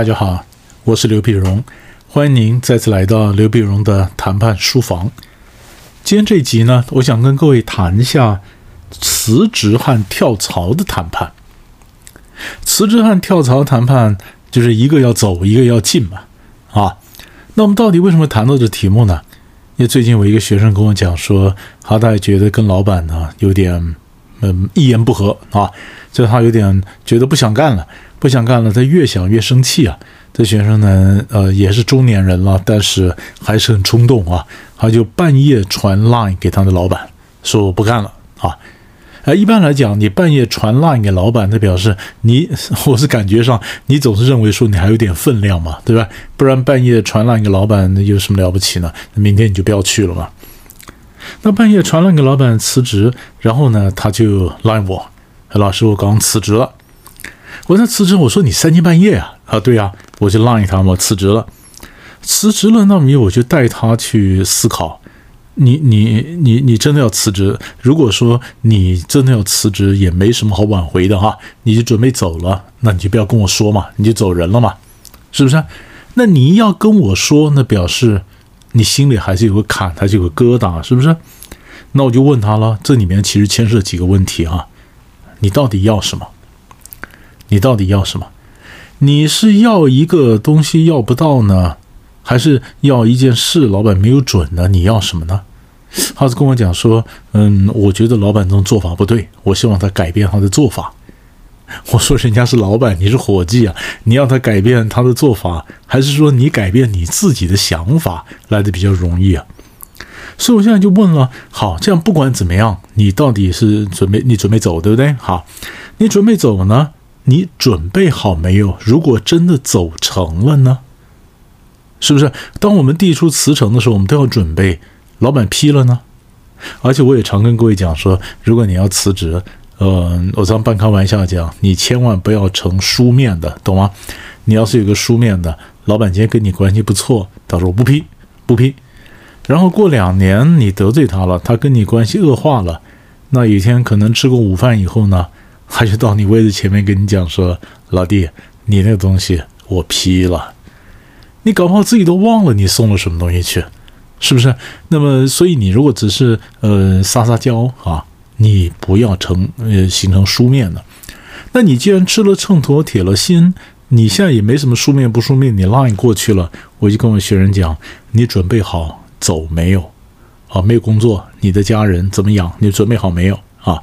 大家好，我是刘碧荣，欢迎您再次来到刘碧荣的谈判书房。今天这集呢，我想跟各位谈一下辞职和跳槽的谈判。辞职和跳槽谈判就是一个要走，一个要进嘛，啊，那我们到底为什么谈到这题目呢？因为最近我一个学生跟我讲说，他大概觉得跟老板呢有点嗯一言不合啊，就他有点觉得不想干了，不想干了，他越想越生气啊。这学生呢，呃，也是中年人了，但是还是很冲动啊，他就半夜传 line 给他的老板，说我不干了啊。呃，一般来讲，你半夜传 line 给老板，那表示你，我是感觉上，你总是认为说你还有点分量嘛，对吧？不然半夜传 line 给老板，那有什么了不起呢？那明天你就不要去了嘛。那半夜传 line 给老板辞职，然后呢，他就 line 我，老师，我刚辞职了。我说辞职，我说你三更半夜啊？啊，对呀，我就浪一趟嘛，辞职了，辞职了，那么我就带他去思考。你你你你真的要辞职？如果说你真的要辞职，也没什么好挽回的哈，你就准备走了，那你就不要跟我说嘛，你就走人了嘛，是不是？那你要跟我说，那表示你心里还是有个坎，还是有个疙瘩，是不是？那我就问他了，这里面其实牵涉几个问题啊，你到底要什么？你到底要什么？你是要一个东西要不到呢，还是要一件事老板没有准呢？你要什么呢？他是跟我讲说，嗯，我觉得老板这种做法不对，我希望他改变他的做法。我说人家是老板，你是伙计啊，你要他改变他的做法，还是说你改变你自己的想法来的比较容易啊？所以我现在就问了，好，这样不管怎么样，你到底是准备你准备走对不对？好，你准备走呢？你准备好没有？如果真的走成了呢？是不是？当我们递出辞呈的时候，我们都要准备。老板批了呢，而且我也常跟各位讲说，如果你要辞职，呃，我常半开玩笑讲，你千万不要成书面的，懂吗？你要是有个书面的，老板今天跟你关系不错，他说我不批，不批。然后过两年你得罪他了，他跟你关系恶化了，那有一天可能吃过午饭以后呢，他就到你位置前面跟你讲说，老弟，你那个东西我批了，你搞不好自己都忘了你送了什么东西去。是不是？那么，所以你如果只是呃撒撒娇啊，你不要成呃形成书面的。那你既然吃了秤砣铁了心，你现在也没什么书面不书面，你 line 过去了，我就跟我学生讲，你准备好走没有？啊，没有工作，你的家人怎么养？你准备好没有？啊？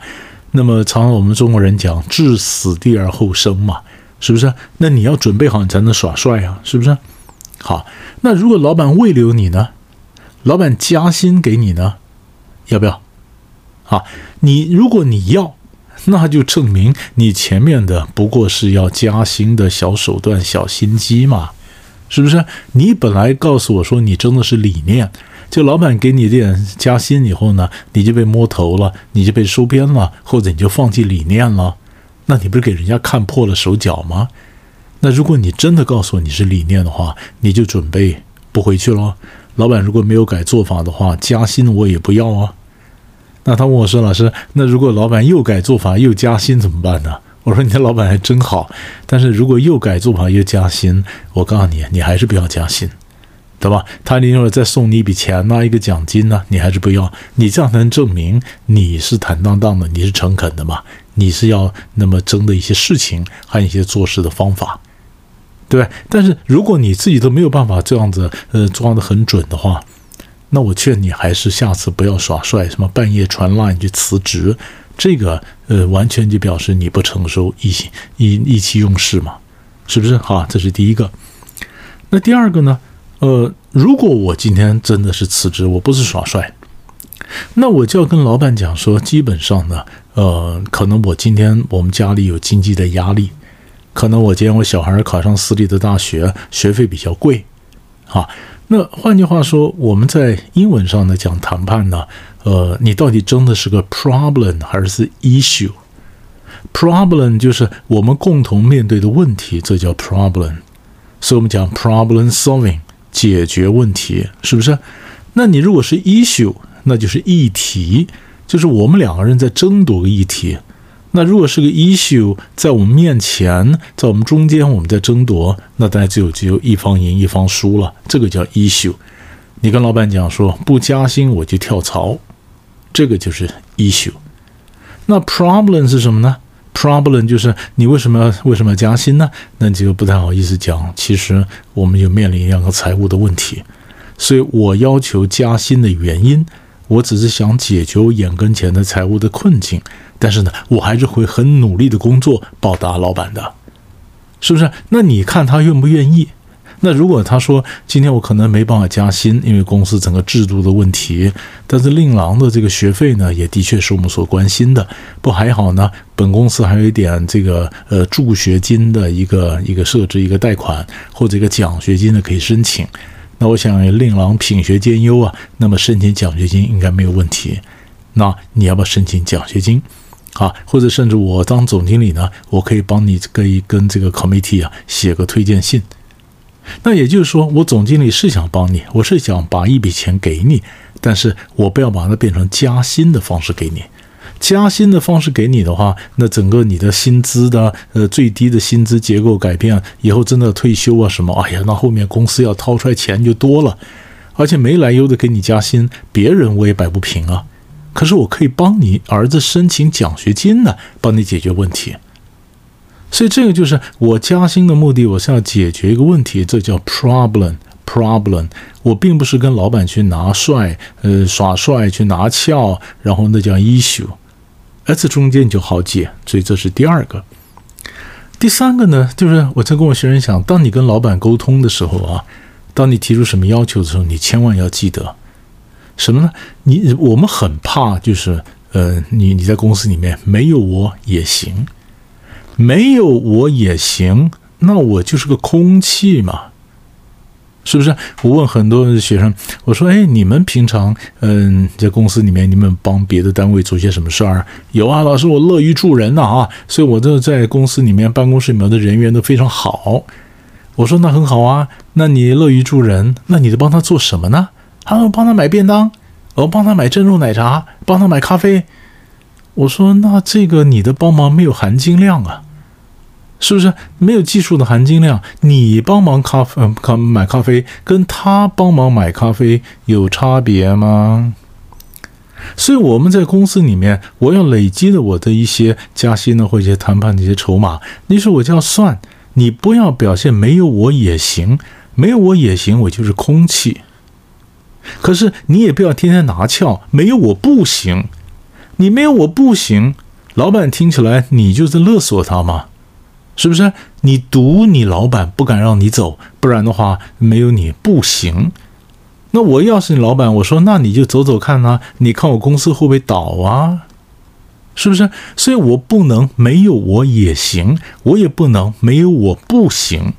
那么常常我们中国人讲置死地而后生嘛，是不是？那你要准备好，你才能耍帅啊，是不是？好，那如果老板未留你呢？老板加薪给你呢，要不要？啊，你如果你要，那就证明你前面的不过是要加薪的小手段、小心机嘛，是不是？你本来告诉我说你真的是理念，就老板给你点加薪以后呢，你就被摸头了，你就被收编了，或者你就放弃理念了，那你不是给人家看破了手脚吗？那如果你真的告诉我你是理念的话，你就准备不回去了。老板如果没有改做法的话，加薪我也不要啊。那他问我说：“老师，那如果老板又改做法又加薪怎么办呢？”我说：“你的老板还真好。但是如果又改做法又加薪，我告诉你，你还是不要加薪，对吧？他宁愿再送你一笔钱拿，一个奖金呢，你还是不要。你这样才能证明你是坦荡荡的，你是诚恳的嘛？你是要那么争的一些事情，还有一些做事的方法。”对，但是如果你自己都没有办法这样子，呃，装得很准的话，那我劝你还是下次不要耍帅，什么半夜传 line 去辞职，这个呃，完全就表示你不成熟，意意意气用事嘛，是不是？好，这是第一个。那第二个呢？呃，如果我今天真的是辞职，我不是耍帅，那我就要跟老板讲说，基本上呢，呃，可能我今天我们家里有经济的压力。可能我今天我小孩考上私立的大学，学费比较贵，啊，那换句话说，我们在英文上呢讲谈判呢，呃，你到底争的是个 problem 还是 issue？problem 就是我们共同面对的问题，这叫 problem，所以我们讲 problem solving 解决问题，是不是？那你如果是 issue，那就是议题，就是我们两个人在争夺个议题。那如果是个 issue 在我们面前，在我们中间，我们在争夺，那大家只有只有一方赢一方输了，这个叫 issue。你跟老板讲说不加薪我就跳槽，这个就是 issue。那 problem 是什么呢？problem 就是你为什么为什么要加薪呢？那你就不太好意思讲。其实我们就面临两个财务的问题，所以我要求加薪的原因，我只是想解决我眼跟前的财务的困境。但是呢，我还是会很努力的工作报答老板的，是不是？那你看他愿不愿意？那如果他说今天我可能没办法加薪，因为公司整个制度的问题，但是令郎的这个学费呢，也的确是我们所关心的。不还好呢？本公司还有一点这个呃助学金的一个一个设置，一个贷款或者一个奖学金的可以申请。那我想令郎品学兼优啊，那么申请奖学金应该没有问题。那你要不要申请奖学金？啊，或者甚至我当总经理呢，我可以帮你可以跟这个 committee 啊写个推荐信。那也就是说，我总经理是想帮你，我是想把一笔钱给你，但是我不要把它变成加薪的方式给你。加薪的方式给你的话，那整个你的薪资的呃最低的薪资结构改变以后，真的退休啊什么，哎呀，那后面公司要掏出来钱就多了，而且没来由的给你加薪，别人我也摆不平啊。可是我可以帮你儿子申请奖学金呢，帮你解决问题。所以这个就是我加薪的目的，我是要解决一个问题，这叫 problem problem。我并不是跟老板去拿帅，呃耍帅去拿翘，然后那叫 issue。而这中间就好解，所以这是第二个。第三个呢，就是我在跟我学生讲，当你跟老板沟通的时候啊，当你提出什么要求的时候，你千万要记得。什么呢？你我们很怕，就是呃，你你在公司里面没有我也行，没有我也行，那我就是个空气嘛，是不是？我问很多学生，我说，哎，你们平常嗯在公司里面，你们帮别的单位做些什么事儿？有啊，老师，我乐于助人呐啊，所以我这在公司里面办公室里面的人员都非常好。我说那很好啊，那你乐于助人，那你得帮他做什么呢？他说：“帮他买便当，我帮他买珍珠奶茶，帮他买咖啡。”我说：“那这个你的帮忙没有含金量啊，是不是没有技术的含金量？你帮忙咖啡，咖买咖啡，跟他帮忙买咖啡有差别吗？”所以我们在公司里面，我要累积的我的一些加薪的或者一些谈判的一些筹码，你说我就要算，你不要表现没有我也行，没有我也行，我就是空气。可是你也不要天天拿翘，没有我不行，你没有我不行，老板听起来你就是勒索他吗？是不是？你赌你老板不敢让你走，不然的话没有你不行。那我要是你老板，我说那你就走走看啊，你看我公司会不会倒啊？是不是？所以我不能没有我也行，我也不能没有我不行。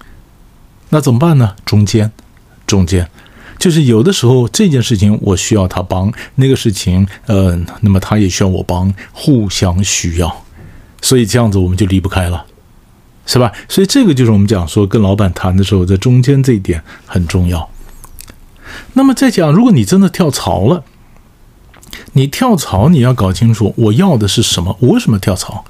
那怎么办呢？中间，中间。就是有的时候这件事情我需要他帮，那个事情，呃，那么他也需要我帮，互相需要，所以这样子我们就离不开了，是吧？所以这个就是我们讲说跟老板谈的时候，在中间这一点很重要。那么再讲，如果你真的跳槽了，你跳槽你要搞清楚我要的是什么，我为什么跳槽？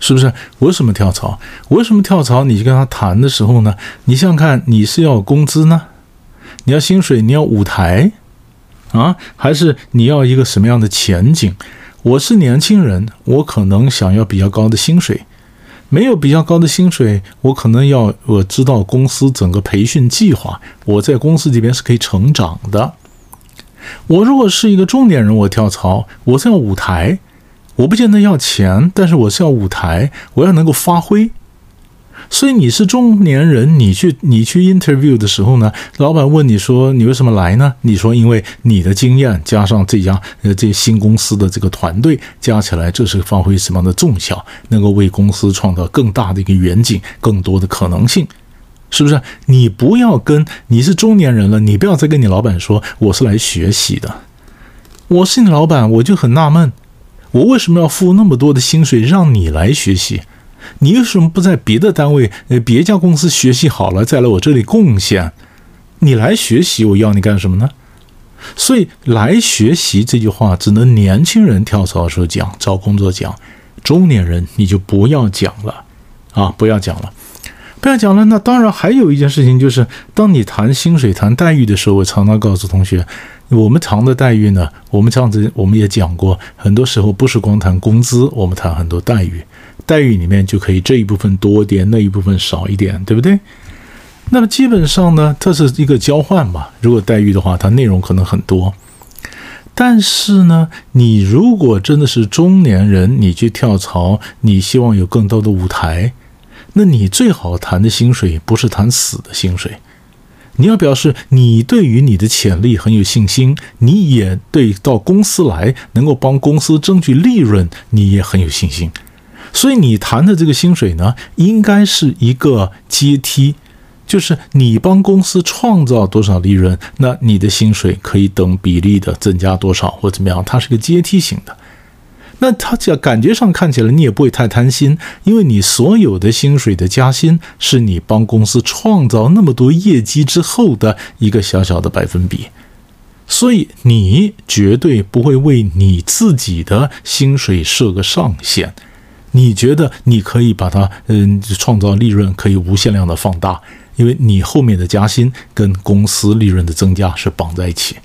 是不是？我为什么跳槽？我为什么跳槽？你跟他谈的时候呢？你想想看，你是要工资呢？你要薪水，你要舞台，啊，还是你要一个什么样的前景？我是年轻人，我可能想要比较高的薪水。没有比较高的薪水，我可能要我知道公司整个培训计划，我在公司这边是可以成长的。我如果是一个中年人，我跳槽，我是要舞台，我不见得要钱，但是我是要舞台，我要能够发挥。所以你是中年人，你去你去 interview 的时候呢，老板问你说你为什么来呢？你说因为你的经验加上这家呃这新公司的这个团队加起来，这是发挥什么样的重效，能够为公司创造更大的一个远景，更多的可能性，是不是？你不要跟你是中年人了，你不要再跟你老板说我是来学习的，我是你老板，我就很纳闷，我为什么要付那么多的薪水让你来学习？你为什么不在别的单位、呃别家公司学习好了再来我这里贡献？你来学习，我要你干什么呢？所以来学习这句话只能年轻人跳槽的时候讲，找工作讲。中年人你就不要讲了啊，不要讲了。不要讲了，那当然还有一件事情，就是当你谈薪水、谈待遇的时候，我常常告诉同学，我们谈的待遇呢，我们上次我们也讲过，很多时候不是光谈工资，我们谈很多待遇，待遇里面就可以这一部分多点，那一部分少一点，对不对？那么基本上呢，这是一个交换嘛。如果待遇的话，它内容可能很多，但是呢，你如果真的是中年人，你去跳槽，你希望有更多的舞台。那你最好谈的薪水不是谈死的薪水，你要表示你对于你的潜力很有信心，你也对到公司来能够帮公司争取利润，你也很有信心。所以你谈的这个薪水呢，应该是一个阶梯，就是你帮公司创造多少利润，那你的薪水可以等比例的增加多少或怎么样，它是个阶梯型的。那他这感觉上看起来你也不会太贪心，因为你所有的薪水的加薪是你帮公司创造那么多业绩之后的一个小小的百分比，所以你绝对不会为你自己的薪水设个上限。你觉得你可以把它嗯创造利润可以无限量的放大，因为你后面的加薪跟公司利润的增加是绑在一起。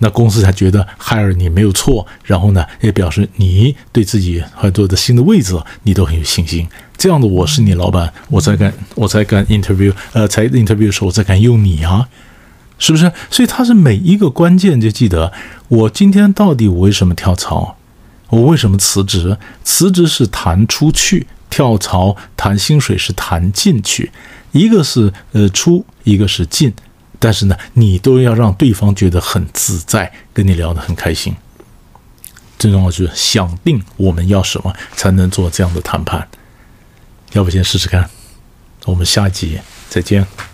那公司才觉得 hire 你没有错，然后呢，也表示你对自己很多的新的位置你都很有信心。这样的我是你老板，我才敢我才敢 interview，呃，才 interview 的时候我才敢用你啊，是不是？所以它是每一个关键就记得，我今天到底我为什么跳槽？我为什么辞职？辞职是谈出去，跳槽谈薪水是谈进去，一个是呃出，一个是进。但是呢，你都要让对方觉得很自在，跟你聊得很开心。最重要就是想定我们要什么，才能做这样的谈判。要不先试试看？我们下一集再见。